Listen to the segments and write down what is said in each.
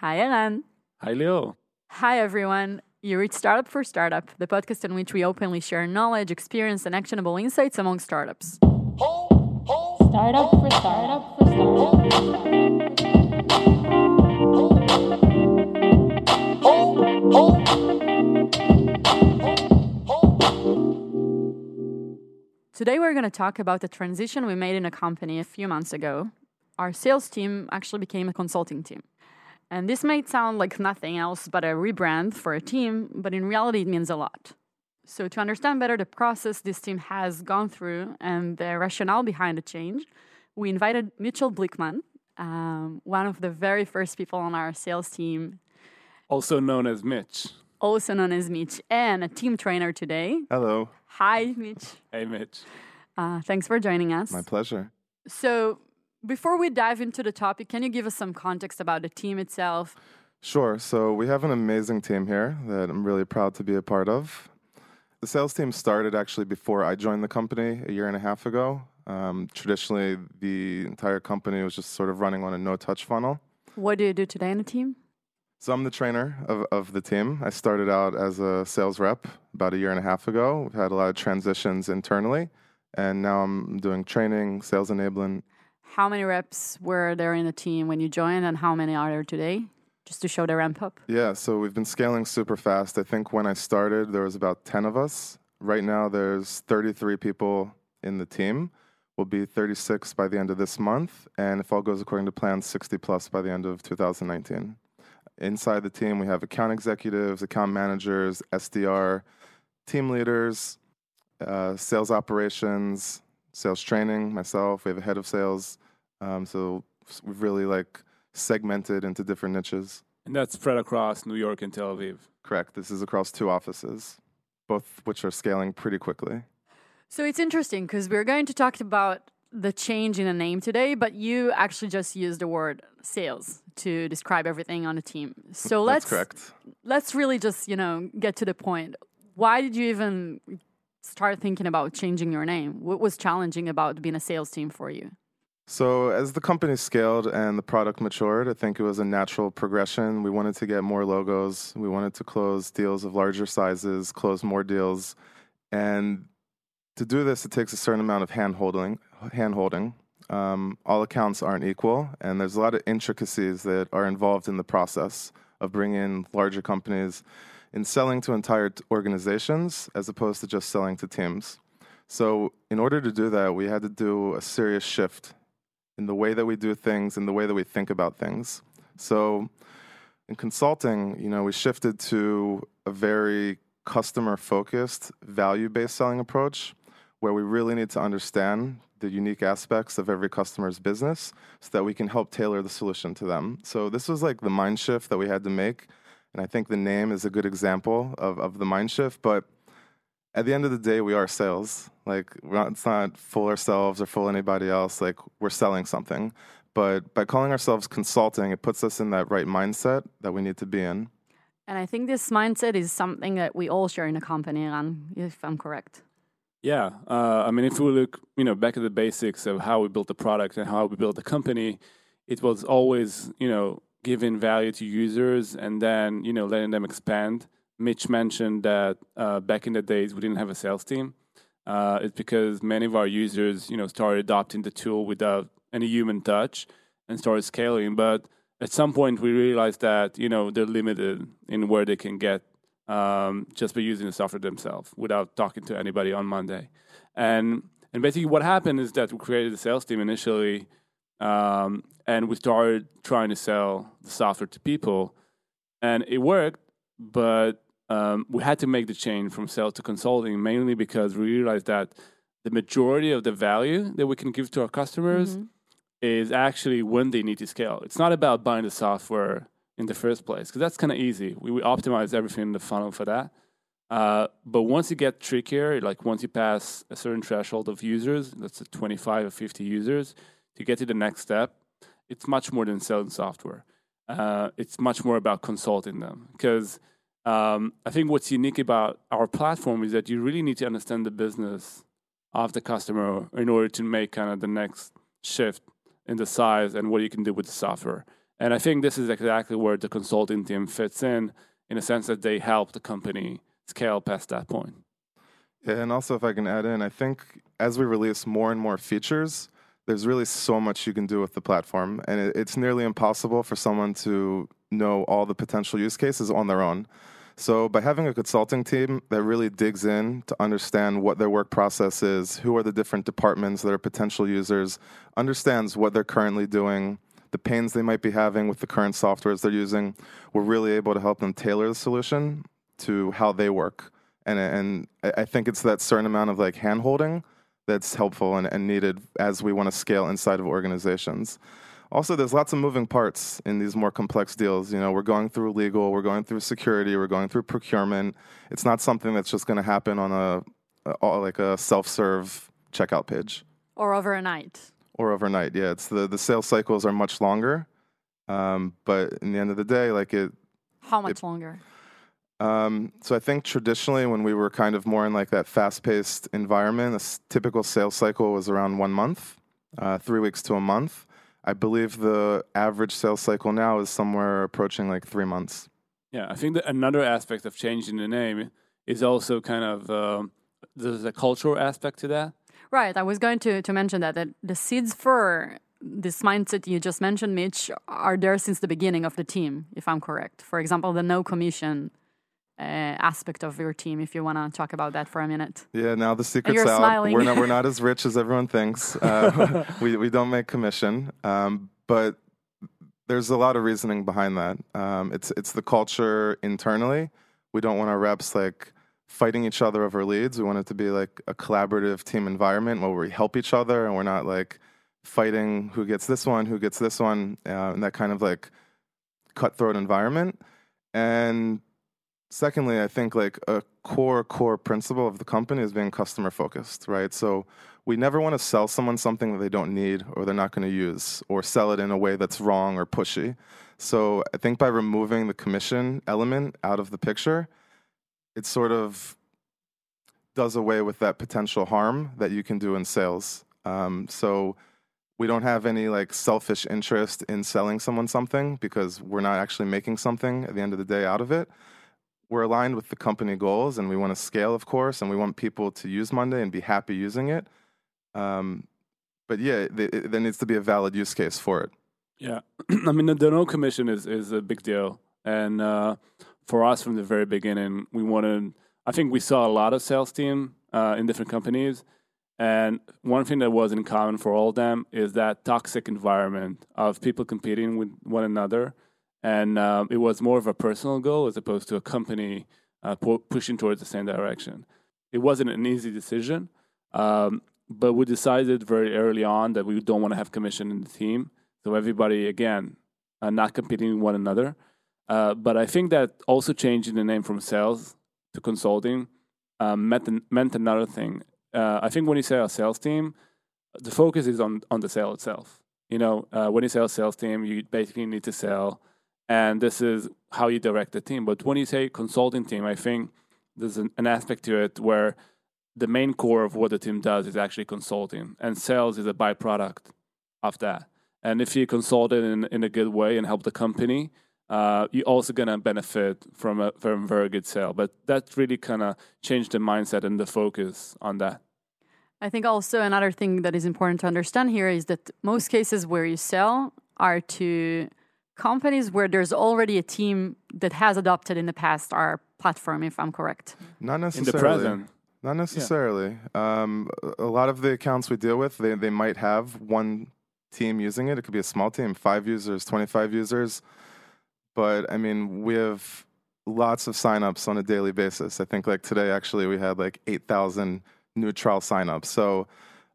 Hi, Eran. Hi, Leo. Hi, everyone. You reach Startup for Startup, the podcast in which we openly share knowledge, experience, and actionable insights among startups. Startup for startup for startup. Today, we're going to talk about the transition we made in a company a few months ago. Our sales team actually became a consulting team. And this might sound like nothing else but a rebrand for a team, but in reality, it means a lot. So, to understand better the process this team has gone through and the rationale behind the change, we invited Mitchell Blickman, um, one of the very first people on our sales team, Also known as Mitch. also known as Mitch, and a team trainer today. Hello. Hi, Mitch. Hey, Mitch. Uh, thanks for joining us. My pleasure. So, before we dive into the topic, can you give us some context about the team itself? Sure. So we have an amazing team here that I'm really proud to be a part of. The sales team started actually before I joined the company a year and a half ago. Um, traditionally, the entire company was just sort of running on a no touch funnel. What do you do today in the team? So I'm the trainer of, of the team. I started out as a sales rep about a year and a half ago. We've had a lot of transitions internally, and now I'm doing training, sales enabling. How many reps were there in the team when you joined, and how many are there today? Just to show the ramp up. Yeah, so we've been scaling super fast. I think when I started, there was about 10 of us. Right now, there's 33 people in the team. We'll be 36 by the end of this month, and if all goes according to plan, 60 plus by the end of 2019. Inside the team, we have account executives, account managers, SDR, team leaders, uh, sales operations, sales training, myself. We have a head of sales. Um, so we've really like segmented into different niches. And that's spread across New York and Tel Aviv. Correct. This is across two offices, both which are scaling pretty quickly. So it's interesting because we're going to talk about the change in the name today, but you actually just used the word sales to describe everything on the team. So let's That's correct. let's really just you know get to the point. Why did you even start thinking about changing your name? What was challenging about being a sales team for you? So, as the company scaled and the product matured, I think it was a natural progression. We wanted to get more logos. We wanted to close deals of larger sizes, close more deals. And to do this, it takes a certain amount of hand holding. Hand holding. Um, all accounts aren't equal, and there's a lot of intricacies that are involved in the process of bringing in larger companies in selling to entire organizations as opposed to just selling to teams. So, in order to do that, we had to do a serious shift in the way that we do things and the way that we think about things. So, in consulting, you know, we shifted to a very customer focused, value based selling approach where we really need to understand the unique aspects of every customer's business so that we can help tailor the solution to them. So, this was like the mind shift that we had to make. And I think the name is a good example of, of the mind shift. But at the end of the day, we are sales. Like, we're not, it's not fool ourselves or fool anybody else. Like, we're selling something. But by calling ourselves consulting, it puts us in that right mindset that we need to be in. And I think this mindset is something that we all share in a company, and if I'm correct. Yeah. Uh, I mean, if we look, you know, back at the basics of how we built the product and how we built the company, it was always, you know, giving value to users and then, you know, letting them expand. Mitch mentioned that uh, back in the days we didn't have a sales team. Uh, it's because many of our users, you know, started adopting the tool without any human touch and started scaling. But at some point, we realized that you know they're limited in where they can get um, just by using the software themselves without talking to anybody on Monday. And and basically, what happened is that we created a sales team initially, um, and we started trying to sell the software to people, and it worked, but um, we had to make the change from sales to consulting mainly because we realized that the majority of the value that we can give to our customers Mhm. is actually when they need to scale. It's not about buying the software in the first place because that's kind of easy. We, we optimize everything in the funnel for that. Uh, but once you get trickier, like once you pass a certain threshold of users, that's a 25 or 50 users, to get to the next step, it's much more than selling software. Uh, it's much more about consulting them because um, I think what's unique about our platform is that you really need to understand the business of the customer in order to make kind of the next shift in the size and what you can do with the software. And I think this is exactly where the consulting team fits in, in a sense that they help the company scale past that point. And also if I can add in, I think as we release more and more features, there's really so much you can do with the platform, and it, it's nearly impossible for someone to know all the potential use cases on their own. So, by having a consulting team that really digs in to understand what their work process is, who are the different departments that are potential users, understands what they're currently doing, the pains they might be having with the current softwares they're using, we're really able to help them tailor the solution to how they work. And, and I think it's that certain amount of like hand holding that's helpful and, and needed as we want to scale inside of organizations. Also, there's lots of moving parts in these more complex deals. You know, we're going through legal, we're going through security, we're going through procurement. It's not something that's just going to happen on a, a like a self-serve checkout page or overnight. Or overnight, yeah. It's the the sales cycles are much longer, um, but in the end of the day, like it. How much it, longer? Um, so I think traditionally, when we were kind of more in like that fast-paced environment, a typical sales cycle was around one month, uh, three weeks to a month. I believe the average sales cycle now is somewhere approaching like three months. Yeah, I think that another aspect of changing the name is also kind of uh, there's a cultural aspect to that. Right. I was going to, to mention that, that the seeds for this mindset you just mentioned, Mitch, are there since the beginning of the team, if I'm correct. For example, the no commission aspect of your team if you want to talk about that for a minute. Yeah, now the secret's out. Smiling. We're not we're not as rich as everyone thinks. Uh, we we don't make commission, um, but there's a lot of reasoning behind that. Um, it's it's the culture internally. We don't want our reps like fighting each other over leads. We want it to be like a collaborative team environment where we help each other and we're not like fighting who gets this one, who gets this one, uh, in that kind of like cutthroat environment. And secondly, I think like a core core principle of the company is being customer focused, right? So we never want to sell someone something that they don't need or they're not going to use or sell it in a way that's wrong or pushy. So I think by removing the commission element out of the picture, it sort of does away with that potential harm that you can do in sales. Um, so we don't have any like selfish interest in selling someone something because we're not actually making something at the end of the day out of it we're aligned with the company goals and we want to scale, of course, and we want people to use Monday and be happy using it. Um, but yeah, there needs to be a valid use case for it. Yeah, I mean the, no commission is is a big deal, and uh, for us from the very beginning, we wanted. I think we saw a lot of sales team uh, in different companies, and one thing that was in common for all of them is that toxic environment of people competing with one another and um, it was more of a personal goal as opposed to a company uh, pu- pushing towards the same direction. It wasn't an easy decision, um, but we decided very early on that we don't want to have commission in the team. So everybody, again, uh, not competing with one another. Uh, but I think that also changing the name from sales to consulting um, meant, meant another thing. Uh, I think when you say a sales team, the focus is on, on the sale itself. You know, uh, when you say a sales team, you basically need to sell and this is how you direct the team. But when you say consulting team, I think there's an, an, aspect to it where the main core of what the team does is actually consulting, and sales is a byproduct of that. And if you consult it in, in a good way and help the company, uh, you're also going to benefit from a, from very good sale. But that really kind of changed the mindset and the focus on that. I think also another thing that is important to understand here is that most cases where you sell are to companies where there's already a team that has adopted in the past our platform, if I'm correct? Not necessarily. In the present. Not necessarily. Yeah. Um, a lot of the accounts we deal with, they, they might have one team using it. It could be a small team, five users, 25 users. But I mean, we have lots of signups on a daily basis. I think like today, actually, we had like 8,000 new trial signups. So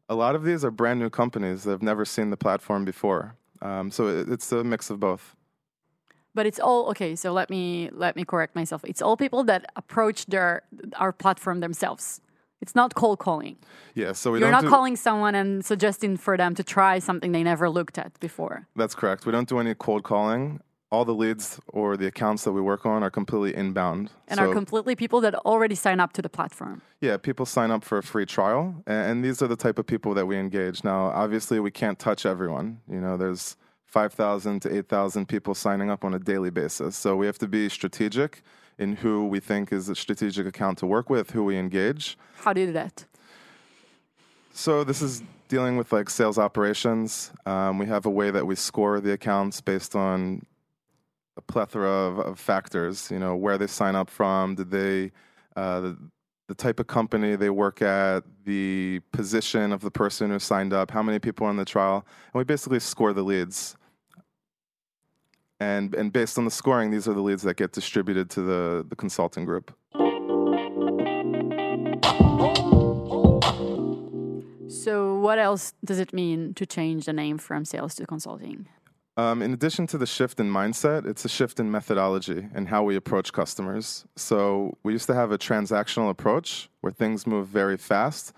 a lot of these are brand new companies that have never seen the platform before. Um, so it, it's a mix of both but it's all okay so let me let me correct myself. It's all people that approach their our platform themselves. It's not cold calling. Yeah so we you're not do, calling someone and suggesting for them to try something they never looked at before. That's correct. We don't do any cold calling. All the leads or the accounts that we work on are completely inbound. And so, are completely people that already sign up to the platform. Yeah people sign up for a free trial and, and these are the type of people that we engage. Now obviously we can't touch everyone. You know there's 5,000 to 8,000 people signing up on a daily basis. So we have to be strategic in who we think is a strategic account to work with, who we engage. How do you do that? So this is dealing with like sales operations. Um, we have a way that we score the accounts based on a plethora of, of factors. You know, where they sign up from, did they, uh, the, type of company they work at, the position of the person who signed up, how many people are in the trial, and we basically score the leads. And and based on the scoring, these are the leads that get distributed to the, the consulting group. So, what else does it mean to change the name from sales to consulting? Um, in addition to the shift in mindset, it's a shift in methodology and how we approach customers. So we used to have a transactional approach where things move very fast.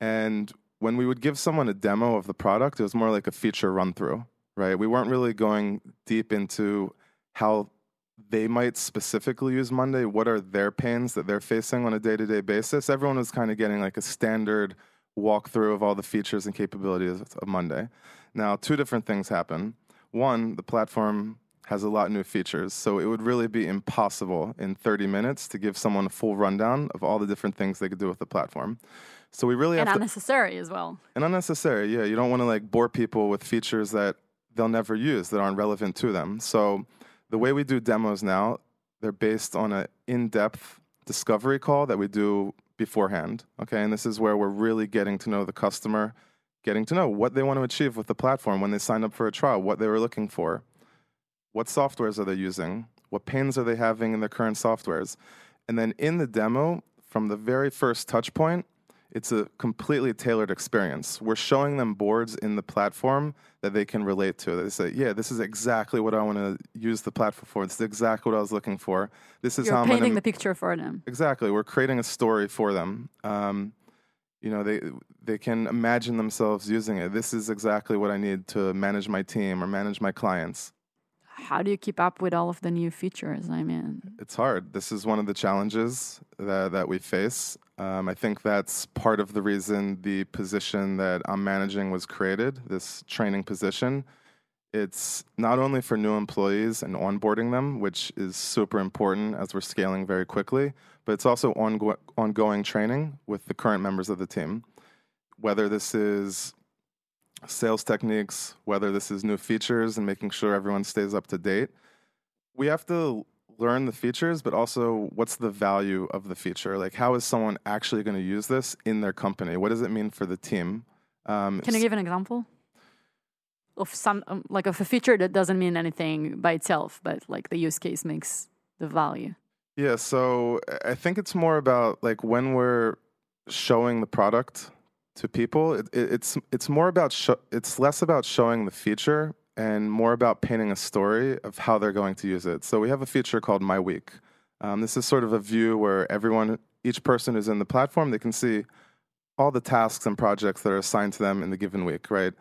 And when we would give someone a demo of the product, it was more like a feature run through, right? We weren't really going deep into how they might specifically use Monday. What are their pains that they're facing on a day to day basis? Everyone was kind of getting like a standard walkthrough of all the features and capabilities of Monday. Now, two different things happen. One, the platform has a lot of new features, so it would really be impossible in 30 minutes to give someone a full rundown of all the different things they could do with the platform. So we really and have to, unnecessary as well. and unnecessary. Yeah, you don't want to like bore people with features that they'll never use that aren't relevant to them. So the way we do demos now, they're based on an in-depth discovery call that we do beforehand. Okay, and this is where we're really getting to know the customer getting to know what they want to achieve with the platform when they sign up for a trial, what they were looking for, what softwares are they using, what pains are they having in their current softwares. And then in the demo, from the very first touch point, it's a completely tailored experience. We're showing them boards in the platform that they can relate to. They say, "Yeah, this is exactly what I want to use the platform for. This is exactly what I was looking for. This is You're how I'm painting going the picture for them. Exactly. We're creating a story for them. Um, you know, they they can imagine themselves using it. This is exactly what I need to manage my team or manage my clients. How do you keep up with all of the new features? I mean, It's hard. This is one of the challenges that, that we face. Um, I think that's part of the reason the position that I'm managing was created, this training position. It's not only for new employees and onboarding them, which is super important as we're scaling very quickly, but it's also ongo- ongoing training with the current members of the team. Whether this is sales techniques, whether this is new features and making sure everyone stays up to date. We have to learn the features, but also what's the value of the feature? Like, how is someone actually going to use this in their company? What does it mean for the team? Um, can you give an example of some um, like of a feature that doesn't mean anything by itself, but like the use case makes the value? Yeah, so I think it's more about like when we're showing the product to people, it, it, it's it's more about sho- it's less about showing the feature and more about painting a story of how they're going to use it. So we have a feature called My Week. Um, this is sort of a view where everyone, each person who's in the platform, they can see all the tasks and projects that are assigned to them in the given week, right?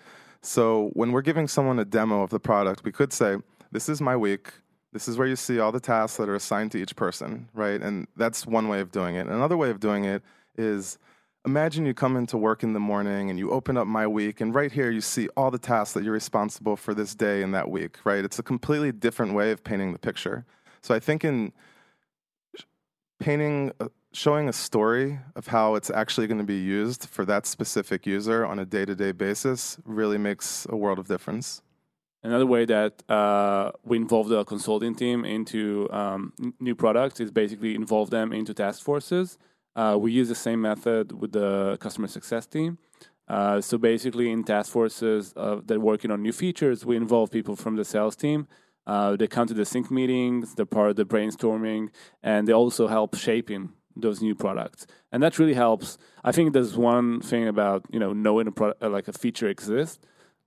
So when we're giving someone a demo of the product, we could say, "This is my week. This is where you see all the tasks that are assigned to each person, right?" And that's one way of doing it. Another way of doing it is imagine you come into work in the morning and you open up my week and right here you see all the tasks that you're responsible for this day and that week right it's a completely different way of painting the picture so i think in painting uh, showing a story of how it's actually going to be used for that specific user on a day-to-day basis really makes a world of difference Another way that uh, we involve the consulting team into um, new products is basically involve them into task forces. Uh, we use the same method with the customer success team. Uh, so basically, in task forces uh, that are working on new features, we involve people from the sales team. Uh, they come to the sync meetings, they're part of the brainstorming, and they also help shaping those new products. And that really helps. I think there's one thing about you know knowing a product, like a feature exists,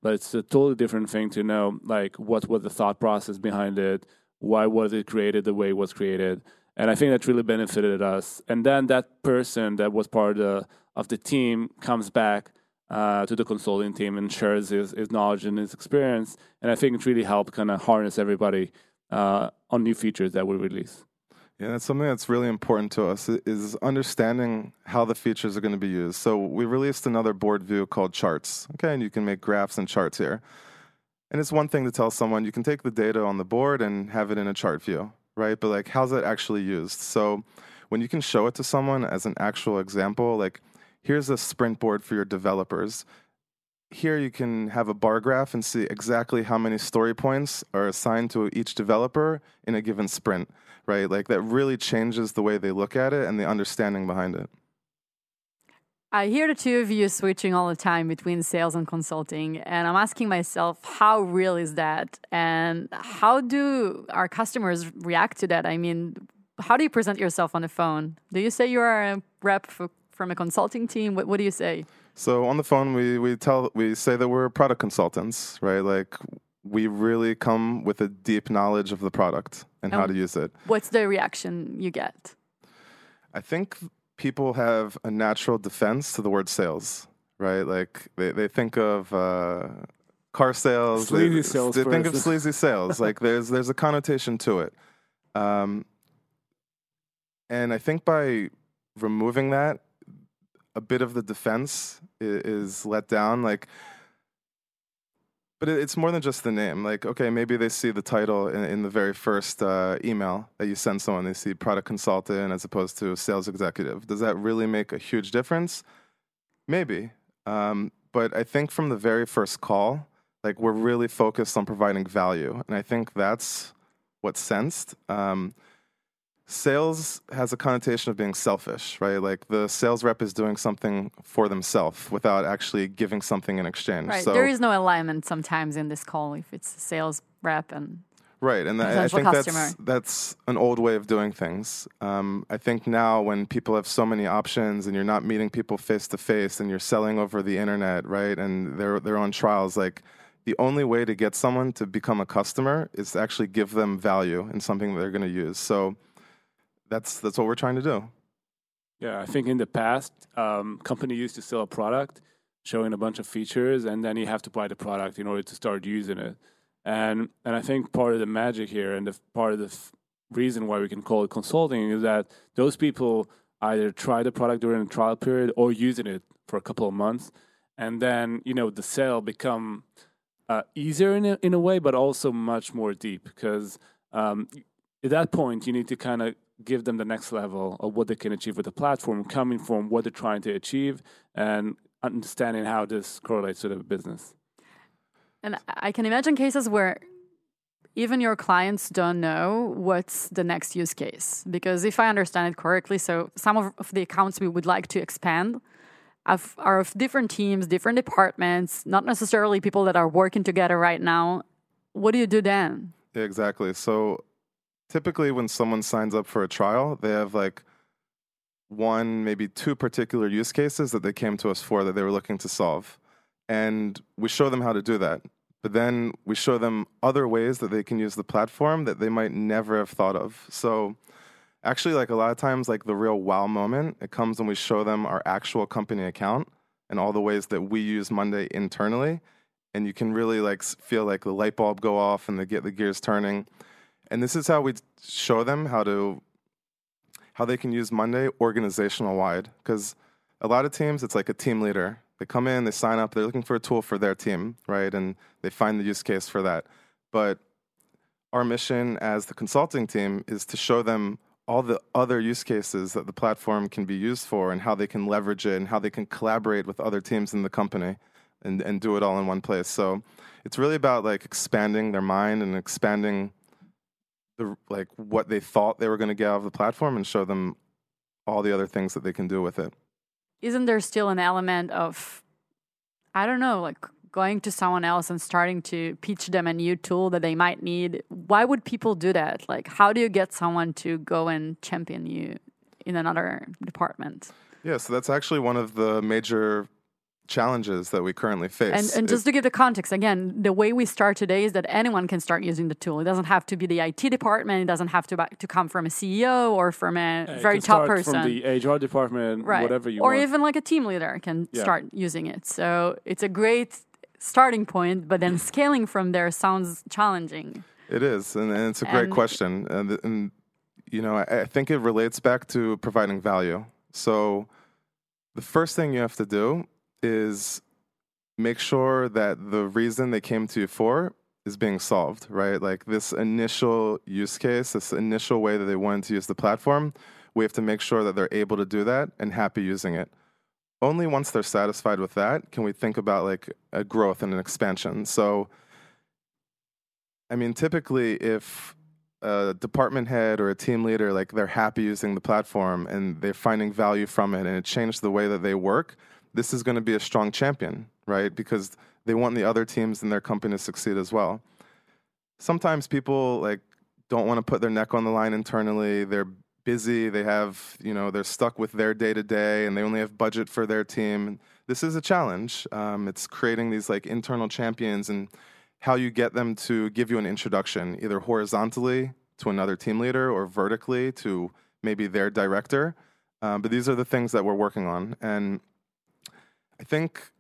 but it's a totally different thing to know like what was the thought process behind it, why was it created the way it was created and I think that really benefited us. And then that person that was part of the, of the team comes back uh, to the consulting team and shares his, his knowledge and his experience. And I think it really helped kind of harness everybody uh, on new features that we release. Yeah, that's something that's really important to us is understanding how the features are going to be used. So we released another board view called charts. Okay, and you can make graphs and charts here. And it's one thing to tell someone you can take the data on the board and have it in a chart view, right? But like, how's that actually used? So when you can show it to someone as an actual example, like, here's a sprint board for your developers. Here you can have a bar graph and see exactly how many story points are assigned to each developer in a given sprint, right? Like that really changes the way they look at it and the understanding behind it. I hear the two of you switching all the time between sales and consulting, and I'm asking myself, how real is that? And how do our customers react to that? I mean, how do you present yourself on the phone? Do you say you are a rep for, from a consulting team? What, what do you say? So on the phone, we, we tell we say that we're product consultants, right? Like we really come with a deep knowledge of the product and how to use it. What's the reaction you get? I think people have a natural defense to the word sales, right? Like they, they think of uh, car sales, they, Sleazy they think of sleazy sales. like there's there's a connotation to it, um, and I think by removing that, a bit of the defense is, is let down. Like. But it- it's more than just the name. Like, okay, maybe they see the title in, in the very first uh, email that you send someone. They see product consultant as opposed to sales executive. Does that really make a huge difference? Maybe. Um, but I think from the very first call, like we're really focused on providing value, and I think that's what's sensed. Um, sales has a connotation of being selfish, right? Like the sales rep is doing something for themselves without actually giving something in exchange. Right. So, there is no alignment sometimes in this call if it's a sales rep and Right, and I- I think customer. that's that's an old way of doing things. Um, I think now when people have so many options and you're not meeting people face to face and you're selling over the internet, right, and they're they're on trials, like the only way to get someone to become a customer is to actually give them value in something that they're going to use. So that's that's what we're trying to do. Yeah, I think in the past, um, company used to sell a product, showing a bunch of features, and then you have to buy the product in order to start using it. And and I think part of the magic here, and the part of the f- reason why we can call it consulting, is that those people either try the product during the trial period or using it for a couple of months, and then you know the sale become uh, easier in a, in a way, but also much more deep because um, at that point you need to kind of give them the next level of what they can achieve with the platform, coming from what they're trying to achieve and understanding how this correlates to the business. And I can imagine cases where even your clients don't know what's the next use case. Because if I understand it correctly, so some of, of the accounts we would like to expand of, are of different teams, different departments, not necessarily people that are working together right now. What do you do then? Yeah, exactly. So typically when someone signs up for a trial, they have like one, maybe two particular use cases that they came to us for that they were looking to solve. And we show them how to do that. But then we show them other ways that they can use the platform that they might never have thought of. So actually like a lot of times like the real wow moment, it comes when we show them our actual company account and all the ways that we use Monday internally and you can really like feel like the light bulb go off and they get the gears turning. And this is how we show them how to how they can use Monday organizational wide because a lot of teams it's like a team leader. They come in, they sign up, they're looking for a tool for their team, right? And they find the use case for that. But our mission as the consulting team is to show them all the other use cases that the platform can be used for and how they can leverage it and how they can collaborate with other teams in the company and, and do it all in one place. So it's really about like expanding their mind and expanding the like what they thought they were going to get out of the platform and show them all the other things that they can do with it. Isn't there still an element of, I don't know, like going to someone else and starting to pitch them a new tool that they might need? Why would people do that? Like, how do you get someone to go and champion you in another department? Yeah, so that's actually one of the major challenges that we currently face. And, and just to give the context, again, the way we start today is that anyone can start using the tool. It doesn't have to be the IT department. It doesn't have to, ba- to come from a CEO or from a Yeah, very can top start person. from the HR department, right. whatever you or want. even like a team leader can Yeah. start using it. So it's a great starting point, but then scaling from there sounds challenging. It is, and, and it's a great And- question. Uh, and, and you know, I, I think it relates back to providing value. So, the first thing you have to do is make sure that the reason they came to you for is being solved, right? Like this initial use case, this initial way that they wanted to use the platform, we have to make sure that they're able to do that and happy using it. Only once they're satisfied with that can we think about like a growth and an expansion. So, I mean, typically, if a department head or a team leader like they're happy using the platform and they're finding value from it and it changed the way that they work, this is going to be a strong champion, right? Because they want the other teams in their company to succeed as well. Sometimes people like don't want to put their neck on the line internally. They're busy. They have, you know, they're stuck with their day to day, and they only have budget for their team. This is a challenge. Um, it's creating these like internal champions and how you get them to give you an introduction, either horizontally to another team leader or vertically to maybe their director. Um, but these are the things that we're working on, and I think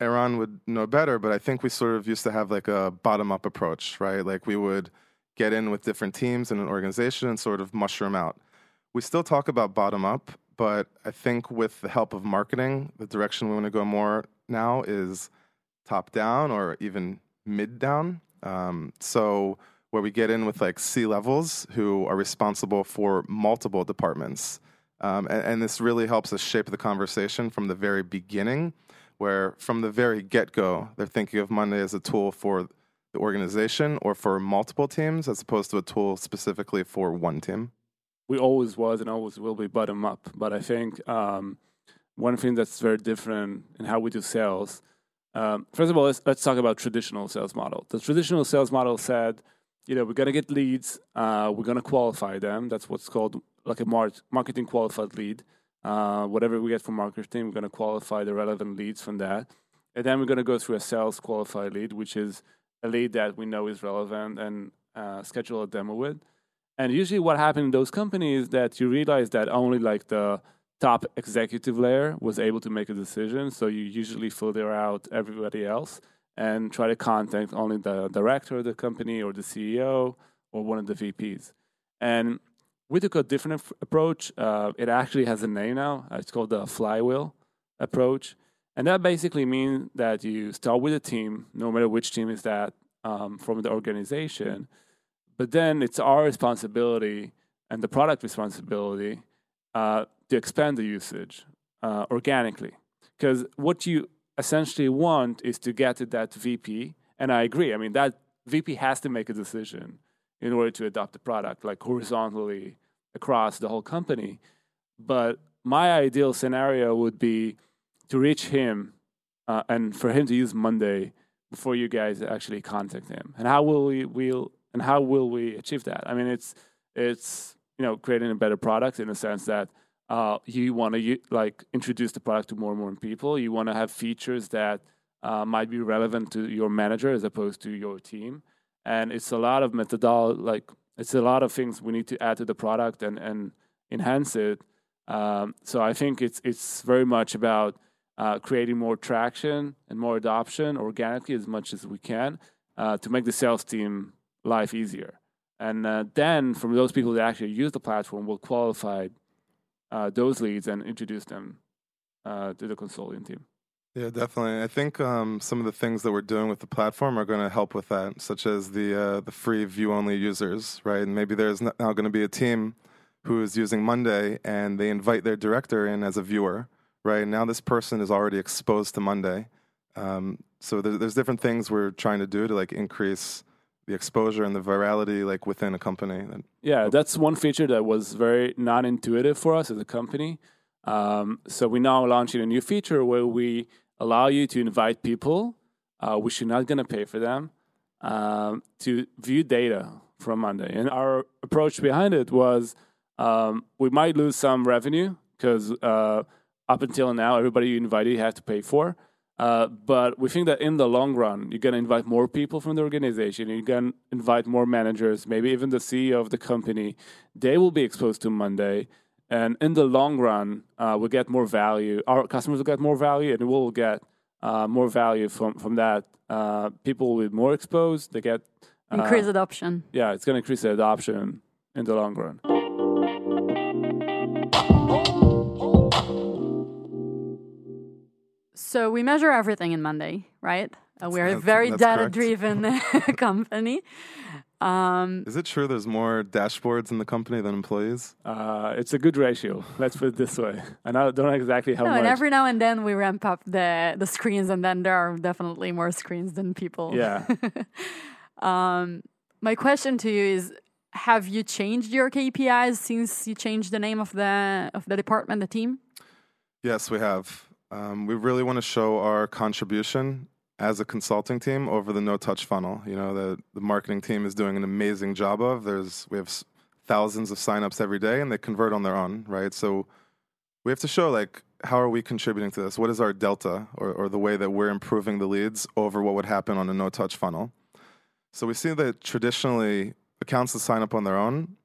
Eran would know better, but I think we sort of used to have like a bottom up approach, right? Like we would get in with different teams in an organization and sort of mushroom out. We still talk about bottom up, but I think with the help of marketing, the direction we want to go more now is top down or even mid down. Um, so where we get in with like C levels who are responsible for multiple departments. Um, and, and this really helps us shape the conversation from the very beginning where from the very get go, they're thinking of Monday as a tool for the organization or for multiple teams as opposed to a tool specifically for one team? We always was and always will be bottom up. But I think um, one thing that's very different in how we do sales. Um, first of all, let's, let's talk about traditional sales model. The traditional sales model said, you know, we're going to get leads, uh, we're going to qualify them. That's what's called like a mar- marketing qualified lead. Uh, whatever we get from marketing, team, we're going to qualify the relevant leads from that. And then we're going to go through a sales qualified lead, which is a lead that we know is relevant and uh, schedule a demo with. And usually, what happened in those companies that you realize that only like the top executive layer was able to make a decision. So you usually filter out everybody else and try to contact only the director of the company or the CEO or one of the VPs. And we took a different approach. Uh, it actually has a name now. Uh, it's called the flywheel approach. And that basically means that you start with a team, no matter which team is that um, from the organization. But then it's our responsibility and the product responsibility uh, to expand the usage uh, organically. Because what you essentially want is to get to that VP. And I agree. I mean, that VP has to make a decision in order to adopt the product, like horizontally across the whole company. But my ideal scenario would be to reach him uh, and for him to use Monday before you guys actually contact him. And how will we will and how will we achieve that? I mean, it's it's you know creating a better product in the sense that uh, you want to like introduce the product to more and more people. You want to have features that uh, might be relevant to your manager as opposed to your team. And it's a lot of methodology, like it's a lot of things we need to add to the product and, and enhance it. Um, so I think it's it's very much about uh, creating more traction and more adoption organically as much as we can uh, to make the sales team life easier. And uh, then from those people that actually use the platform, we'll qualify uh, those leads and introduce them uh, to the consulting team. Yeah, definitely. I think um, some of the things that we're doing with the platform are going to help with that, such as the uh, the free view only users, right? And maybe there's now going to be a team who is using Monday, and they invite their director in as a viewer, right? Now this person is already exposed to Monday, um, so there's, there's different things we're trying to do to like increase the exposure and the virality like within a company. Yeah, that's one feature that was very non-intuitive for us as a company. Um, so we're now launching a new feature where we allow you to invite people, uh, which you're not going to pay for them, um, to view data from Monday. And our approach behind it was um, we might lose some revenue because uh, up until now, everybody you invited you have to pay for. Uh, but we think that in the long run, you're going to invite more people from the organization. You're going to invite more managers, maybe even the CEO of the company. They will be exposed to Monday. And in the long run, uh, we'll get more value. Our customers will get more value, and we'll get uh, more value from from that. Uh, people will be more exposed. They get uh, increase adoption. Yeah, it's going to increase the adoption in the long run. So we measure everything in Monday, right? Uh, we're a very data-driven company. Um, Is it true there's more dashboards in the company than employees? Uh, it's a good ratio. Let's put it this way. And I don't know exactly how no, much. and every now and then we ramp up the the screens, and then there are definitely more screens than people. yeah. Um, my question to you is: Have you changed your KPIs since you changed the name of the of the department, the team? Yes, we have. Um, we really want to show our contribution as a consulting team over the no touch funnel. You know, the, the marketing team is doing an amazing job of. There's we have thousands of signups every day and they convert on their own, right? So we have to show like how are we contributing to this? What is our delta or, or the way that we're improving the leads over what would happen on a no touch funnel? So we see that traditionally accounts that sign up on their own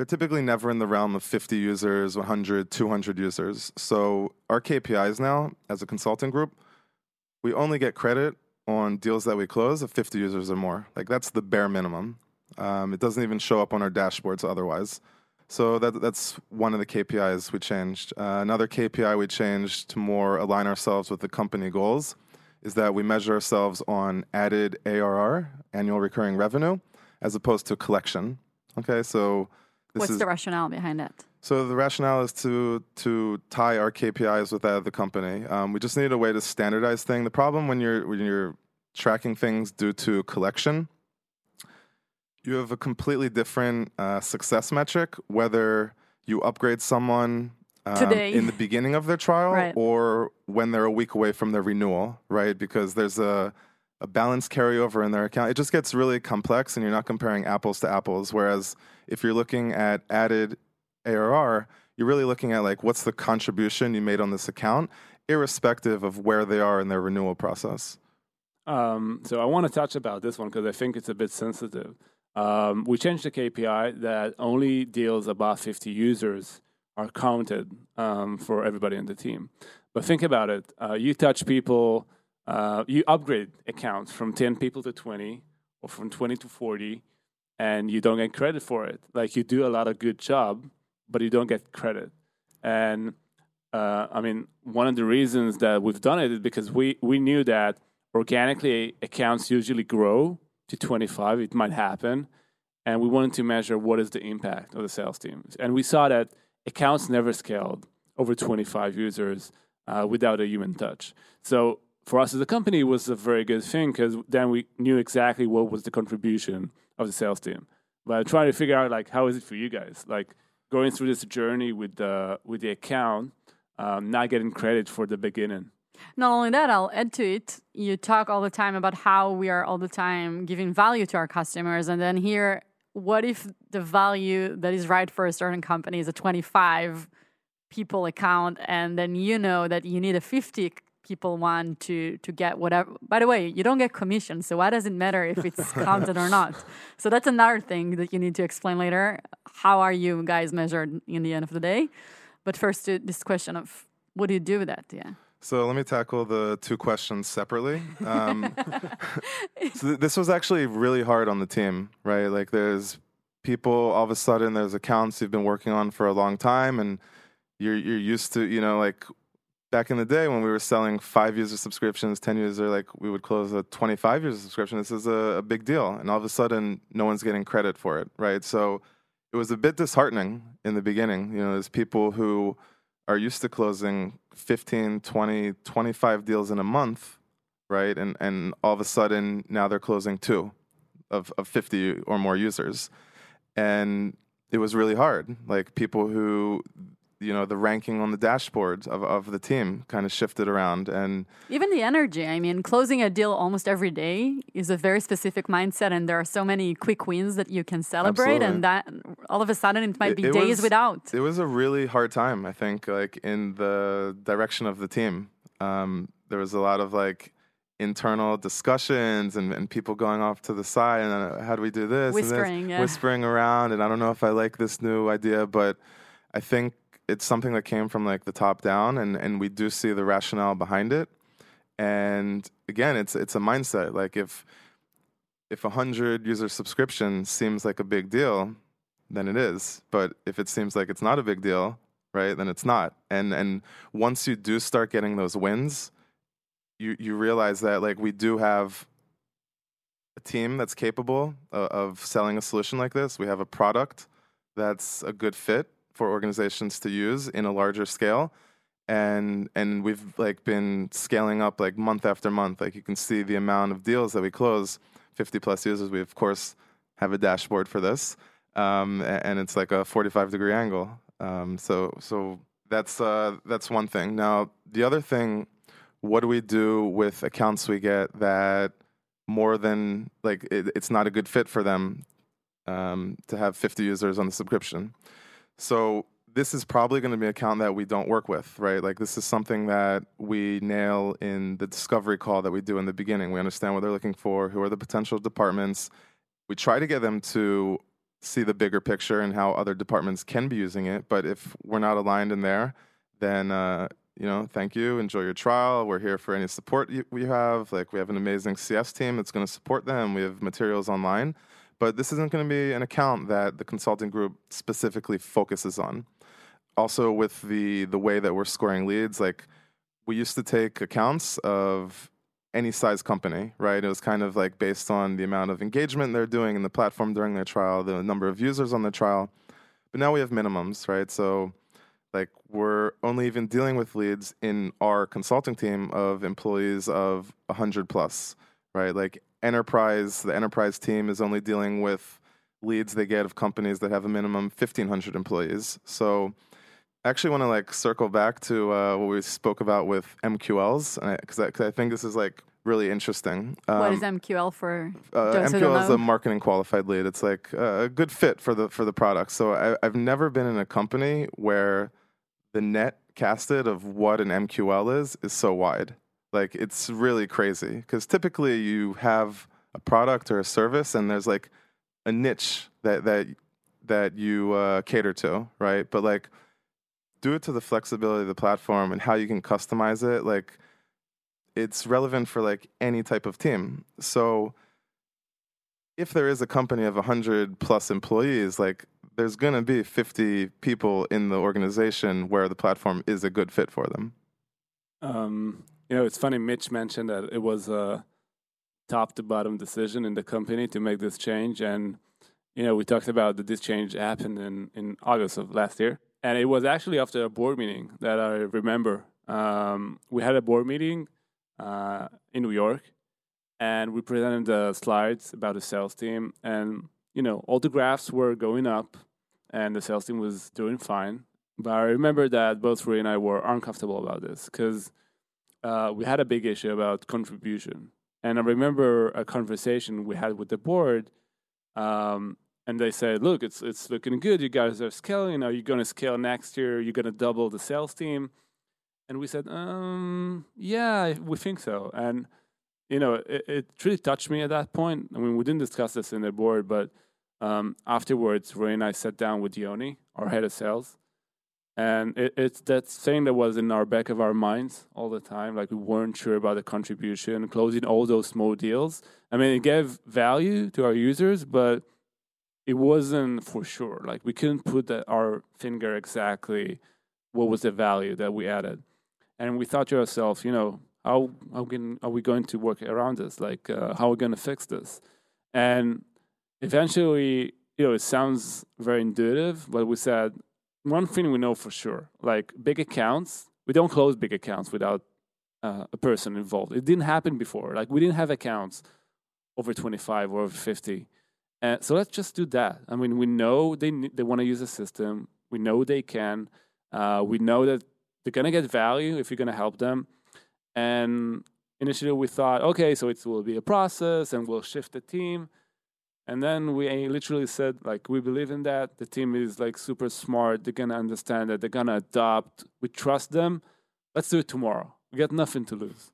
they're typically never in the realm of 50 users, 100, 200 users. So our KPIs now, as a consulting group, we only get credit on deals that we close of 50 users or more. Like that's the bare minimum. Um, it doesn't even show up on our dashboards otherwise. So that, that's one of the KPIs we changed. Uh, another KPI we changed to more align ourselves with the company goals is that we measure ourselves on added ARR, annual recurring revenue, as opposed to collection. Okay, so this What's is the rationale behind that? so the rationale is to to tie our KPIs with that of the company. Um, we just need a way to standardize thing. The problem when you're when you're tracking things due to collection, you have a completely different uh, success metric whether you upgrade someone um, Today. in the beginning of their trial Right. or when they're a week away from their renewal, right? Because there's a a balance carryover in their account. It just gets really complex, and you're not comparing apples to apples. Whereas if you're looking at added ARR, you're really looking at like what's the contribution you made on this account, irrespective of where they are in their renewal process. Um, so I want to touch about this one because I think it's a bit sensitive. Um, we changed the KPI that only deals above 50 users are counted um, for everybody in the team. But think about it: uh, you touch people, uh, you upgrade accounts from 10 people to 20, or from 20 to 40, and you don't get credit for it. Like you do a lot of good job, but you don't get credit. And uh, I mean, one of the reasons that we've done it is because we we knew that organically accounts usually grow to 25 it might happen and we wanted to measure what is the impact of the sales teams and we saw that accounts never scaled over 25 users uh, without a human touch so for us as a company was a very good thing because then we knew exactly what was the contribution of the sales team but i'm trying to figure out like how is it for you guys like going through this journey with the with the account um, not getting credit for the beginning Not only that, I'll add to it. You talk all the time about how we are all the time giving value to our customers. And then here, what if the value that is right for a certain company is a 25 people account, and then you know that you need a 50 people want to, to get whatever. By the way, you don't get commission, so why does it matter if it's counted or not? So that's another thing that you need to explain later. How are you guys measured in the end of the day? But first, to this question of what do you do with that? Yeah. So let me tackle the two questions separately. Um, so th- this was actually really hard on the team, right? Like there's people all of a sudden there's accounts you've been working on for a long time and you're you're used to, you know, like back in the day when we were selling five user subscriptions, ten user, like we would close a twenty five user subscription. This is a, a big deal. And all of a sudden no one's getting credit for it, right? So it was a bit disheartening in the beginning. You know, there's people who are used to closing 15, 20, 25 deals in a month, right? And and all of a sudden now they're closing two of, of 50 or more users. And it was really hard. Like people who you know, the ranking on the dashboard of, of the team kind of shifted around and Even the energy. I mean, closing a deal almost every day is a very specific mindset, and there are so many quick wins that you can celebrate, and that all of a sudden it might be it days was- without. It was a really hard time, I think, like in the direction of the team. Um, there was a lot of like internal discussions and, and people going off to the side and uh, how do we do this? and this, Whispering, yeah. whispering around. And I don't know if I like this new idea, but I think it's something that came from like the top down and, and we do see the rationale behind it. And again, it's it's a mindset. Like if if a hundred user subscription seems like a big deal, then it is. But if it seems like it's not a big deal, right? Then it's not. And and once you do start getting those wins, you you realize that like we do have a team that's capable of, of selling a solution like this. We have a product that's a good fit for organizations to use in a larger scale. And and we've like been scaling up like month after month. Like you can see the amount of deals that we close, 50 plus users. We of course have a dashboard for this, um, and it's like a 45 degree angle. Um, so so that's uh, that's one thing. Now the other thing, what do we do with accounts we get that more than like it, it's not a good fit for them um, to have 50 users on the subscription. So this is probably going to be an account that we don't work with, right? Like this is something that we nail in the discovery call that we do in the beginning. We understand what they're looking for, who are the potential departments. We try to get them to see the bigger picture and how other departments can be using it. But if we're not aligned in there, then uh, you know, thank you, enjoy your trial. We're here for any support you, we have. Like we have an amazing CS team that's going to support them. We have materials online, but this isn't going to be an account that the consulting group specifically focuses on. Also, with the the way that we're scoring leads, like we used to take accounts of any size company, right? It was kind of like based on the amount of engagement they're doing in the platform during their trial, the number of users on the trial. But now we have minimums, right? So like we're only even dealing with leads in our consulting team of employees of 100 plus, right? Like enterprise, the enterprise team is only dealing with leads they get of companies that have a minimum 1500 employees. So I actually want to like circle back to uh, what we spoke about with MQLs because I, I, I, think this is like really interesting. Um, what is MQL for? Uh, MQL is a marketing qualified lead. It's like a good fit for the for the product. So I, I've never been in a company where the net casted of what an MQL is is so wide. Like it's really crazy because typically you have a product or a service and there's like a niche that that that you uh, cater to, right? But like do it to the flexibility of the platform and how you can customize it. Like it's relevant for like any type of team. So if there is a company of 100 plus employees, like there's going to be 50 people in the organization where the platform is a good fit for them. Um, you know, it's funny. Mitch mentioned that it was a top to bottom decision in the company to make this change, and you know, we talked about that this change happened in in August of last year, and it was actually after a board meeting that I remember. Um, we had a board meeting uh, in New York, and we presented the slides about the sales team, and you know, all the graphs were going up and the sales team was doing fine. But I remember that both Roy and I were uncomfortable about this because uh, we had a big issue about contribution. And I remember a conversation we had with the board, um, and they said, "Look, it's it's looking good. You guys are scaling. Are you going to scale next year? You're going to double the sales team?" And we said, um, "Yeah, we think so." And you know, it, it really touched me at that point. I mean, we didn't discuss this in the board, but um, afterwards, Roy and I sat down with Yoni, our head of sales, and it, it's that thing that was in our back of our minds all the time. Like we weren't sure about the contribution, closing all those small deals. I mean, it gave value to our users, but it wasn't for sure. Like we couldn't put the, our finger exactly what was the value that we added, and we thought to ourselves, you know, how how can are we going to work around this? Like uh, how are we going to fix this? And eventually, you know, it sounds very intuitive, but we said one thing we know for sure like big accounts, we don't close big accounts without uh, a person involved. It didn't happen before. Like we didn't have accounts over 25 or over 50. And so let's just do that. I mean, we know they they want to use a system. We know they can. Uh, we know that they're gonna get value if you're gonna help them. And initially, we thought, okay, so it will be a process, and we'll shift the team. And then we literally said, like, we believe in that. The team is like super smart. They're gonna understand that. They're gonna adopt. We trust them. Let's do it tomorrow. We got nothing to lose.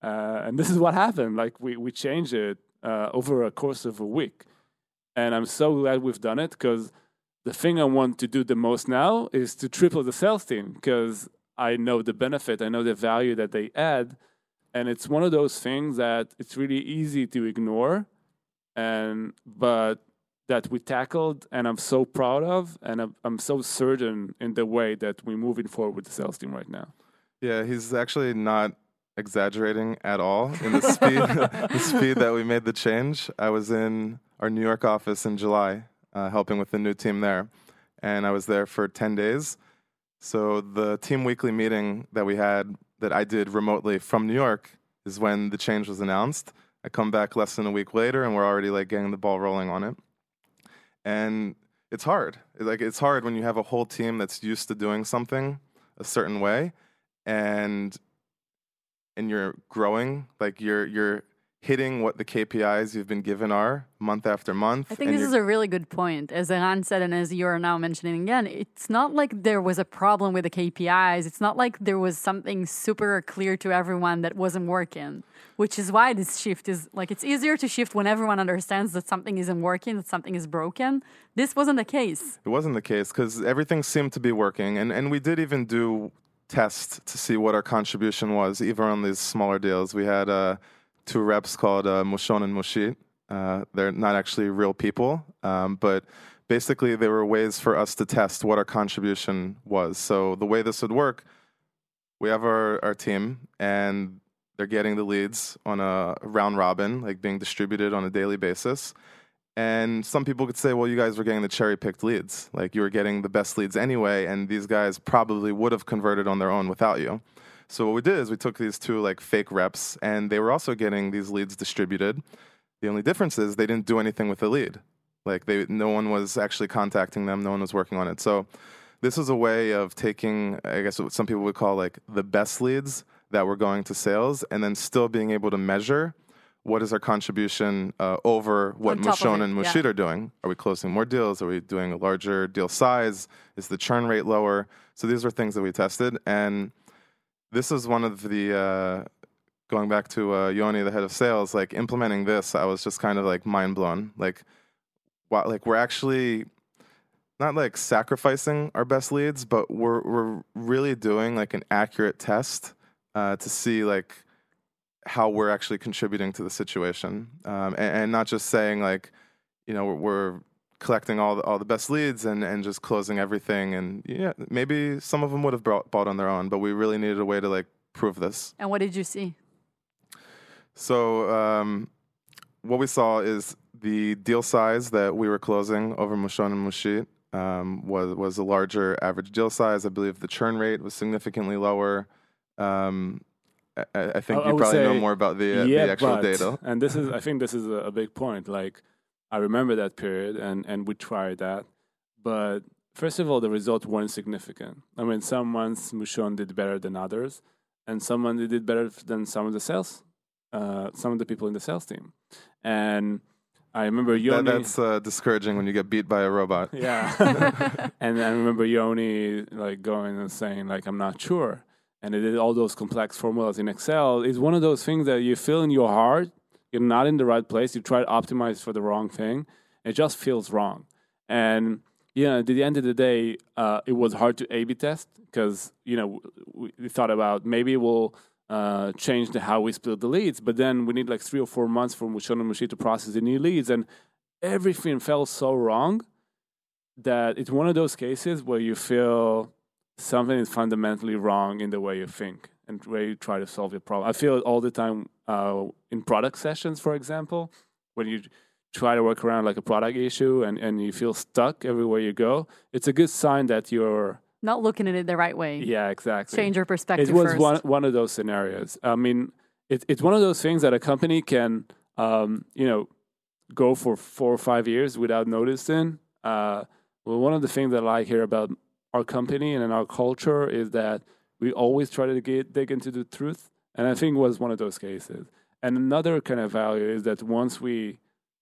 Uh, and this is what happened. Like, we we changed it uh, over a course of a week. And I'm so glad we've done it because the thing I want to do the most now is to triple the sales team because I know the benefit, I know the value that they add. And it's one of those things that it's really easy to ignore and but that we tackled, and I'm so proud of, and I'm, I'm so certain in the way that we're moving forward with the sales team right now. Yeah, he's actually not exaggerating at all in the speed the speed that we made the change. I was in our New York office in July, uh, helping with the new team there, and I was there for ten days. So the team weekly meeting that we had that I did remotely from New York is when the change was announced. I come back less than a week later, and we're already like getting the ball rolling on it. And it's hard. Like it's hard when you have a whole team that's used to doing something a certain way, and and you're growing. Like you're you're hitting what the KPIs you've been given are month after month. I think this is a really good point. As Eran said, and as you're now mentioning again, it's not like there was a problem with the KPIs. It's not like there was something super clear to everyone that wasn't working, which is why this shift is like it's easier to shift when everyone understands that something isn't working, that something is broken. This wasn't the case. It wasn't the case because everything seemed to be working. And, and we did even do tests to see what our contribution was, even on these smaller deals. We had uh, two reps called uh, Mushon and Mushit. Uh, they're not actually real people, um, but basically they were ways for us to test what our contribution was. So the way this would work, we have our, our team and they're getting the leads on a round robin, like being distributed on a daily basis. And some people could say, well, you guys were getting the cherry picked leads. Like you were getting the best leads anyway, and these guys probably would have converted on their own without you. So what we did is we took these two like fake reps, and they were also getting these leads distributed. The only difference is they didn't do anything with the lead. Like they, no one was actually contacting them. No one was working on it. So this is a way of taking, I guess, what some people would call like the best leads that were going to sales, and then still being able to measure what is our contribution uh, over what Mushon and Mushit yeah. are doing? Are we closing more deals? Are we doing a larger deal size? Is the churn rate lower? So these are things that we tested, and this is one of the uh, going back to uh, Yoni, the head of sales, like implementing this. I was just kind of like mind blown. Like, wow, like we're actually not like sacrificing our best leads, but we're we're really doing like an accurate test uh, to see like how we're actually contributing to the situation, um, and, and, not just saying like, you know, we're, we're collecting all the, all the best leads and, and just closing everything. And yeah, maybe some of them would have brought, bought on their own, but we really needed a way to like prove this. And what did you see? So um, what we saw is the deal size that we were closing over Mushon and Mushit um, was was a larger average deal size. I believe the churn rate was significantly lower. Um, I, I, think I, you I probably know more about the, uh, yeah, the actual but, data. And this is, I think, this is a, a big point. Like I remember that period, and and we tried that, but first of all, the results weren't significant. I mean, some months Mushon did better than others, and some months did better than some of the sales, uh, some of the people in the sales team, and. I remember Yoni. That, that's uh, discouraging when you get beat by a robot. Yeah, and I remember Yoni like going and saying like I'm not sure, and it did all those complex formulas in Excel. It's one of those things that you feel in your heart you're not in the right place. You try to optimize for the wrong thing. It just feels wrong. And yeah, at the end of the day, uh, it was hard to A/B test because you know we, we, thought about maybe we'll uh, change the, how we split the leads, but then we need like three or four months for Mushon and Mushit to process the new leads, and everything felt so wrong that it's one of those cases where you feel something is fundamentally wrong in the way you think and where you try to solve your problem. I feel it all the time uh, in product sessions, for example, when you try to work around like a product issue and, and you feel stuck everywhere you go. It's a good sign that you're not looking at it the right way. Yeah, exactly. Change your perspective. It was first. one one of those scenarios. I mean, it, it's one of those things that a company can, um, you know, go for four or five years without noticing. Uh, well, one of the things that I like here about our company and in our culture is that we always try to get, dig into the truth. And I think it was one of those cases. And another kind of value is that once we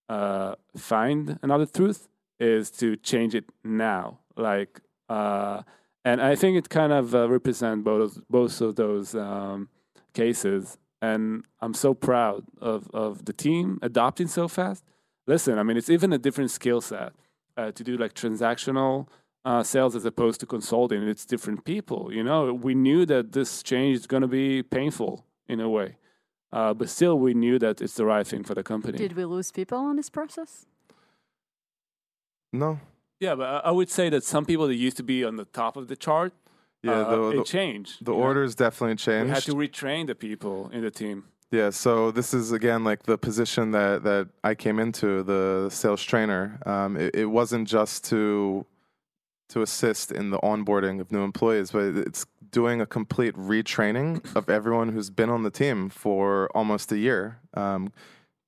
uh, find another truth, is to change it now. Like, uh, and I think it kind of uh, represents both both of those um, cases. And I'm so proud of of the team adopting so fast. Listen, I mean, it's even a different skill set uh, to do like transactional uh, sales as opposed to consulting. It's different people. You know, we knew that this change is going to be painful in a way, uh, but still, we knew that it's the right thing for the company. Did we lose people on this process? No. Yeah, but I- I would say that some people that used to be on the top of the chart, Yeah, uh, the, it the, changed. the you know? orders definitely We had to retrain the people in the team. Yeah, so this is again like the position that that I came into, the sales trainer. Um, it, it wasn't just to to assist in the onboarding of new employees, but it's doing a complete retraining of everyone who's been on the team for almost a year. Um,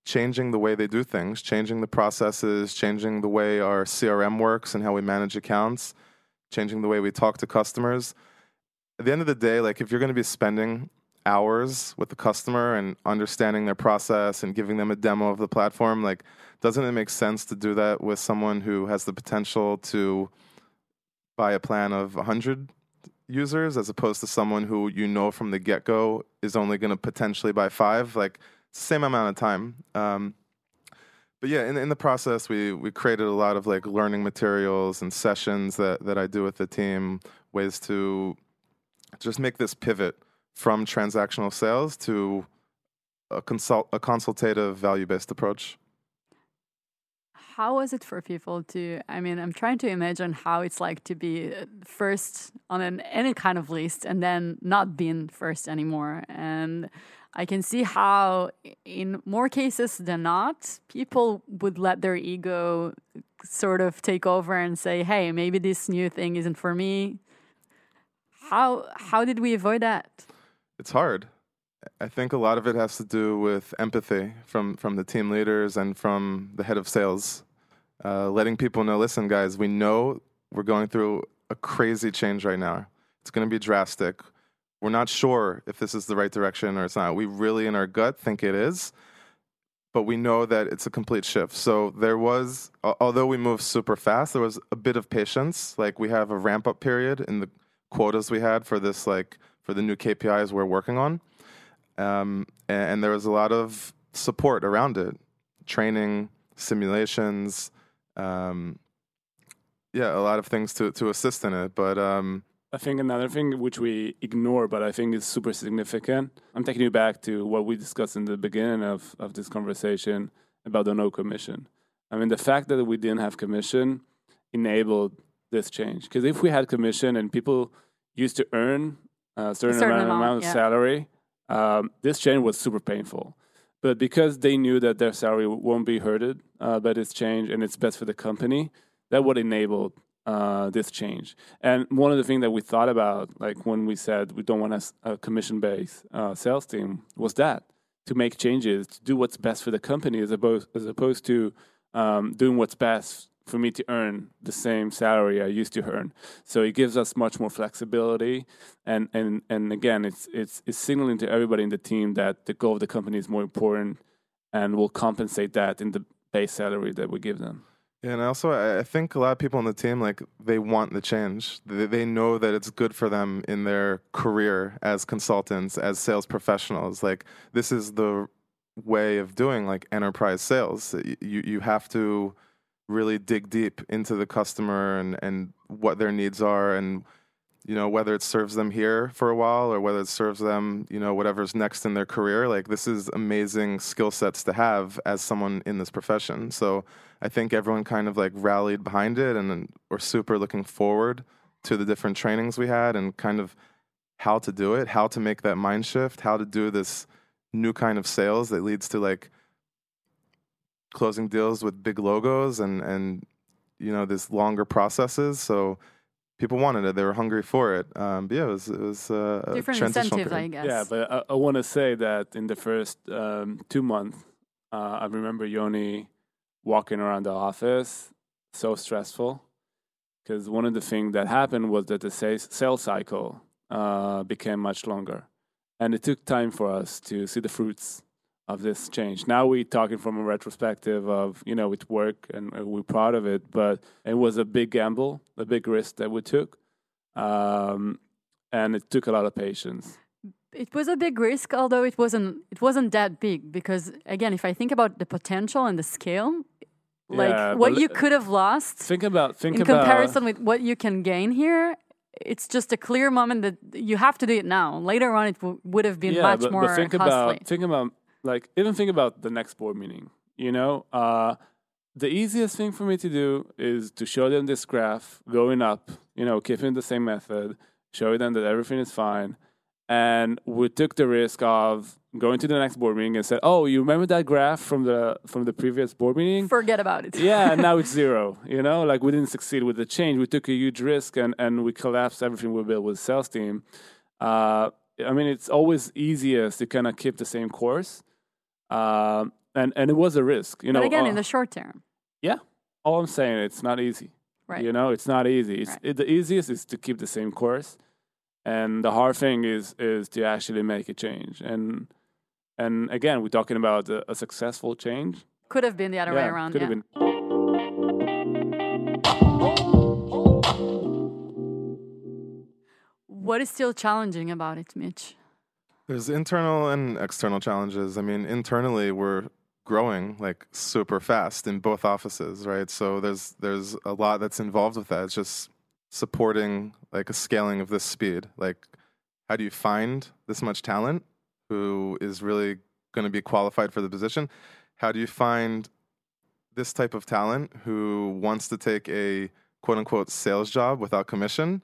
changing the way they do things, changing the processes, changing the way our CRM works and how we manage accounts, changing the way we talk to customers. At the end of the day, like if you're going to be spending hours with the customer and understanding their process and giving them a demo of the platform, like doesn't it make sense to do that with someone who has the potential to buy a plan of 100 users as opposed to someone who you know from the get-go is only going to potentially buy five like same amount of time. Um, but yeah in, in the process we we created a lot of like learning materials and sessions that that i do with the team ways to just make this pivot from transactional sales to a consult a consultative value-based approach How was it for people to? I mean, I'm trying to imagine how it's like to be uh, first on an, any kind of list and then not being first anymore. And I can see how, in more cases than not, people would let their ego sort of take over and say, "Hey, maybe this new thing isn't for me." How how did we avoid that? it's hard. I think a lot of it has to do with empathy from from the team leaders and from the head of sales, uh, letting people know. Listen, guys, we know we're going through a crazy change right now. It's going to be drastic. We're not sure if this is the right direction or it's not. We really, in our gut, think it is, but we know that it's a complete shift. So there was, although we moved super fast, there was a bit of patience. Like we have a ramp up period in the quotas we had for this, like for the new KPIs we're working on, um, and, and there was a lot of support around it, training, simulations, um, yeah, a lot of things to to assist in it. But um, I think another thing which we ignore, but I think is super significant. I'm taking you back to what we discussed in the beginning of, of this conversation about the no commission. I mean, the fact that we didn't have commission enabled this change. Because if we had commission and people used to earn a certain, certain amount, amount, amount of yeah. salary, um, this change was super painful. But because they knew that their salary won't be hurted uh, by this change and it's best for the company, that would enable uh, this change. And one of the things that we thought about, like when we said we don't want a commission-based uh, sales team, was that to make changes, to do what's best for the company, as opposed as opposed to um, doing what's best for me to earn the same salary I used to earn. So it gives us much more flexibility, and and and again, it's it's it's signaling to everybody in the team that the goal of the company is more important, and we'll compensate that in the base salary that we give them. And also I I think a lot of people on the team like they want the change. They, they know that it's good for them in their career as consultants, as sales professionals. Like this is the way of doing like enterprise sales. You you have to really dig deep into the customer and and what their needs are and you know whether it serves them here for a while or whether it serves them you know whatever's next in their career like this is amazing skill sets to have as someone in this profession. So i think everyone kind of like rallied behind it and we're super looking forward to the different trainings we had and kind of how to do it how to make that mind shift how to do this new kind of sales that leads to like closing deals with big logos and and you know this longer processes so people wanted it they were hungry for it. Um, but yeah it was it was uh, a Different transitional incentives, I guess. Yeah, but I, I want to say that in the first um, two months, uh, I remember Yoni walking around the office, so stressful, because one of the things that happened was that the sales, sales cycle uh, became much longer, and it took time for us to see the fruits of this change. Now we're talking from a retrospective of you know it worked and we're proud of it, but it was a big gamble, a big risk that we took, um, and it took a lot of patience. it was a big risk although it wasn't it wasn't that big because again if i think about the potential and the scale like Yeah, what you could have lost Think about think in about comparison with what you can gain here it's just a clear moment that you have to do it now later on it w- would have been yeah, much but, more but think costly about think about like even think about the next board meeting. You know, uh, the easiest thing for me to do is to show them this graph going up, you know, keeping the same method, show them that everything is fine. And we took the risk of going to the next board meeting and said, "Oh, you remember that graph from the from the previous board meeting? Forget about it. yeah, now it's zero. You know, like we didn't succeed with the change. We took a huge risk and and we collapsed everything we built with the sales team. Uh, I mean, it's always easiest to kind of keep the same course, uh, and and it was a risk. You know, but again, uh, in the short term, yeah. All I'm saying, it's not easy. right? You know, it's not easy. It's, Right. it, the easiest is to keep the same course, and the hard thing is is to actually make a change. And and again, we're talking about a, a successful change. Could have been the other way around. could yeah. have been. What is still challenging about it, Mitch? There's internal and external challenges. I mean, internally we're growing like super fast in both offices, right? So there's there's a lot that's involved with that. It's just supporting like a scaling of this speed. Like how do you find this much talent who is really going to be qualified for the position? How do you find this type of talent who wants to take a quote unquote sales job without commission?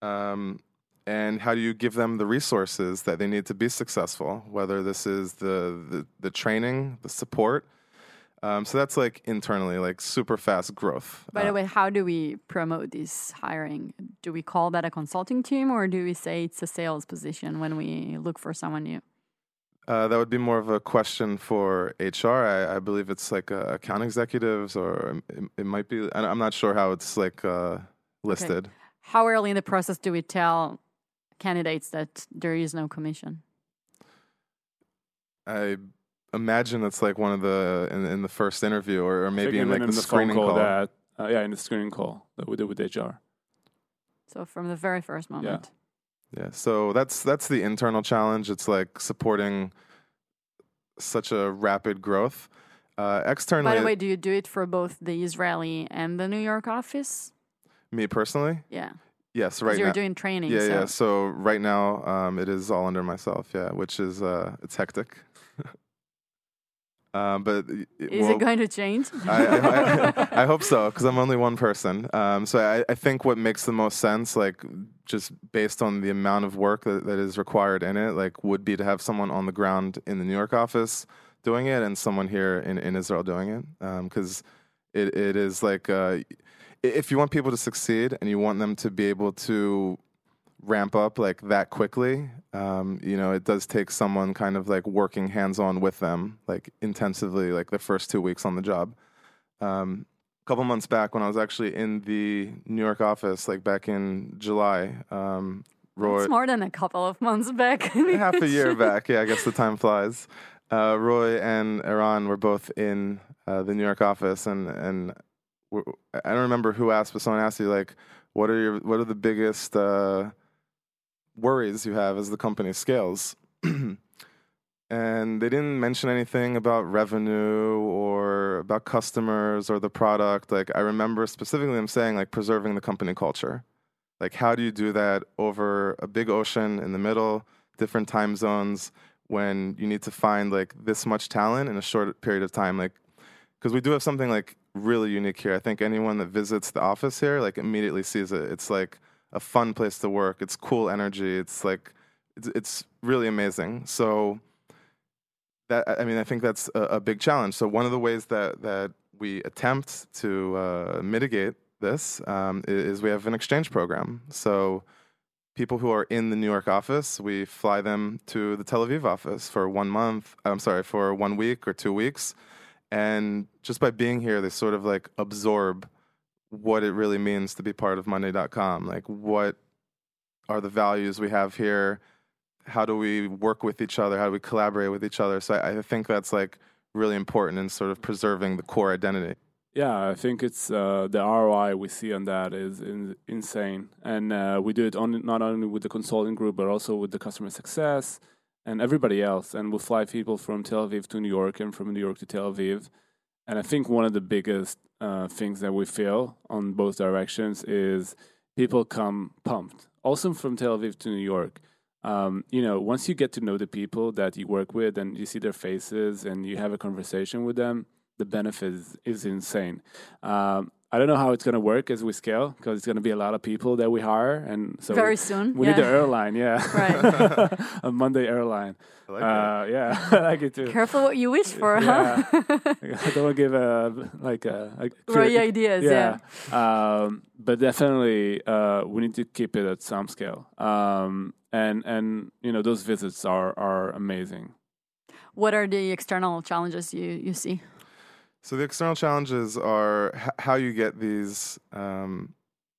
Um, and how do you give them the resources that they need to be successful whether this is the the, the training the support? Um, so that's like internally like super fast growth. By Uh, the way, how do we promote this hiring? Do we call that a consulting team or do we say it's a sales position when we look for someone new? uh, that would be more of a question for hr i, I believe it's like uh, account executives or it, it might be i'm not sure how it's like uh, listed. How early in the process do we tell candidates that there is no commission? i imagine that's like one of the in, in the first interview or, or maybe in like even the, phone screening call, call, that uh, yeah in the screening call that we did with HR. So from the very first moment. Yeah, so that's that's the internal challenge. It's like supporting such a rapid growth. Uh, externally, By the way, do you do it for both the Israeli and the New York office? me personally, Yeah. Yes, right you're now. doing training. yeah, so. yeah. So right now, um, it is all under myself. Yeah, which is uh, it's hectic. um, but it, Is well, it going to change? I, I, I, I hope so because I'm only one person. Um, so I, I think what makes the most sense, like just based on the amount of work that, that is required in it, like would be to have someone on the ground in the New York office doing it and someone here in, in Israel doing it. Because it, it is like uh, if you want people to succeed and you want them to be able to ramp up like that quickly, um, you know, it does take someone kind of like working hands on with them, like intensively, like the first two weeks on the job. Um, a couple months back, when I was actually in the New York office, like back in July, um, Roy, It's more than a couple of months back. half a year back, yeah, I guess the time flies. Uh, Roy and Eran were both in uh, the New York office, and and I don't remember who asked, but someone asked you like, "What are your what are the biggest uh, worries you have as the company scales?" and they didn't mention anything about revenue or about customers or the product. Like I remember specifically them saying like preserving the company culture. Like how do you do that over a big ocean in the middle, different time zones when you need to find like this much talent in a short period of time like because we do have something like really unique here. I think anyone that visits the office here like immediately sees it. It's like a fun place to work. It's cool energy. It's like it's, it's really amazing. So that I mean, I think that's a, a big challenge. So one of the ways that that we attempt to uh, mitigate this um, is we have an exchange program. So people who are in the New York office, we fly them to the Tel Aviv office for one month. I'm sorry, for one week or two weeks, and just by being here, they sort of like absorb what it really means to be part of Monday.com. Like what are the values we have here? how do we work with each other? How do we collaborate with each other? So I, I think that's like really important in sort of preserving the core identity. Yeah, I think it's uh, the ROI we see on that is in, insane, and uh, we do it on, not only with the consulting group but also with the customer success and everybody else. And we fly people from Tel Aviv to New York and from New York to Tel Aviv. And I think one of the biggest uh, things that we feel on both directions is people come pumped. Also from Tel Aviv to New York. Um, you know, once you get to know the people that you work with and you see their faces and you have a conversation with them, the benefit is, is insane. Um, I don't know how it's going to work as we scale because it's going to be a lot of people that we hire, and so Very we, soon, we need yeah. an airline, yeah, Right. a Monday airline. I like uh, yeah, I like it too. Careful what you wish for, Yeah. huh? I don't want to give a like a, a Right ideas, yeah. Um, but definitely, uh, we need to keep it at some scale. Um, and and you know those visits are are amazing. What are the external challenges you, you see? So the external challenges are h- how you get these, um,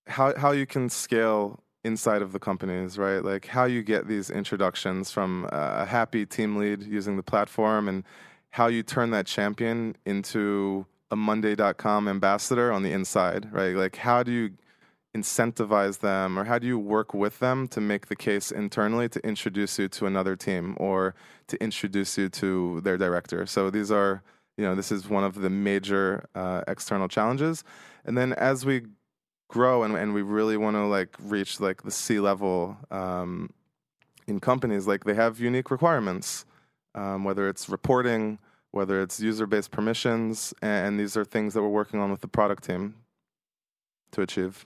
how how you can scale inside of the companies, right? Like how you get these introductions from a happy team lead using the platform, and how you turn that champion into a Monday.com ambassador on the inside, right? Like how do you incentivize them or how do you work with them to make the case internally to introduce you to another team or to introduce you to their director so these are you know this is one of the major uh, external challenges. And then as we grow and, and we really want to like reach like the c level um, in companies like they have unique requirements um, whether it's reporting whether it's user-based permissions and these are things that we're working on with the product team to achieve.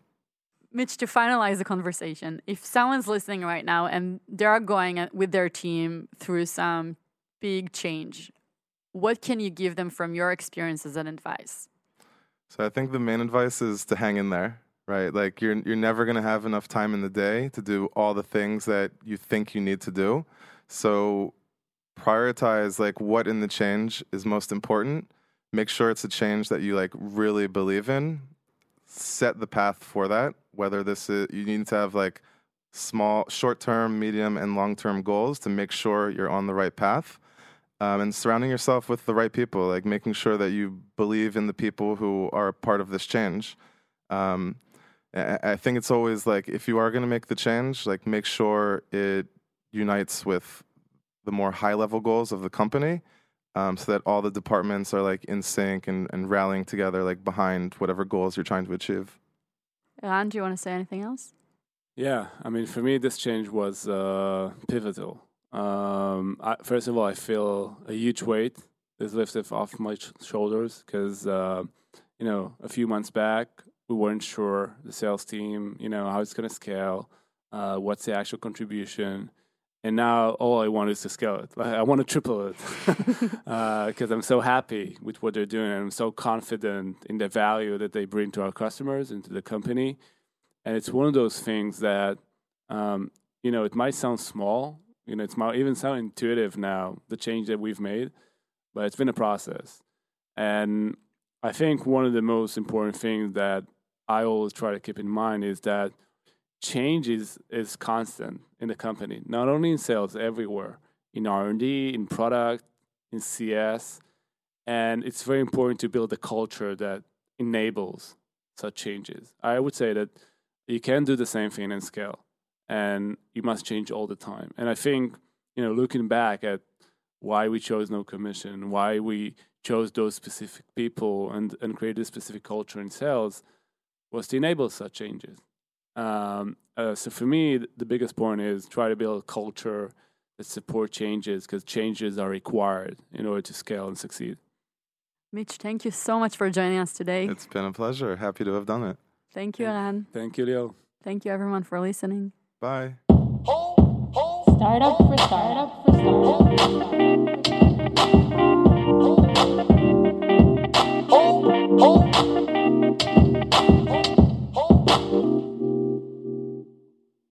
Mitch, to finalize the conversation, if someone's listening right now and they are going uh, with their team through some big change, what can you give them from your experiences and advice? So I think the main advice is to hang in there, right? Like you're you're never going to have enough time in the day to do all the things that you think you need to do. So prioritize like what in the change is most important. Make sure it's a change that you like really believe in. Set the path for that. Whether this is you need to have like small, short-term, medium, and long-term goals to make sure you're on the right path um, and surrounding yourself with the right people, like making sure that you believe in the people who are part of this change. Um, I, I think it's always like if you are going to make the change, like make sure it unites with the more high level goals of the company. Um, so that all the departments are like in sync and, and rallying together like behind whatever goals you're trying to achieve. and do you want to say anything else? Yeah, I mean, for me, this change was uh, pivotal. Um, I, first of all, I feel a huge weight is lifted off my sh- shoulders because, uh, you know, a few months back, we weren't sure the sales team, you know, how it's going to scale, uh, what's the actual contribution. And now all I want is to scale it. I want to triple it because I'm so happy with what they're doing. And I'm so confident in the value that they bring to our customers and to the company. And it's one of those things that, um, you know, it might sound small. You know, it's even sound intuitive now, the change that we've made, but it's been a process. And I think one of the most important things that I always try to keep in mind is that change is, is constant in the company, not only in sales, everywhere, in R&D, in product, in CS. And it's very important to build a culture that enables such changes. I would say that you can do the same thing in scale and you must change all the time. And I think, you know, looking back at why we chose no commission, why we chose those specific people and, and created a specific culture in sales was to enable such changes. Um, uh, so for me, the biggest point is try to build a culture that support changes because changes are required in order to scale and succeed. Mitch, thank you so much for joining us today. It's been a pleasure. Happy to have done it. Thank you, Ilan. Thank you, Leo. Thank you, everyone, for listening. Bye. Startup for startup for startup.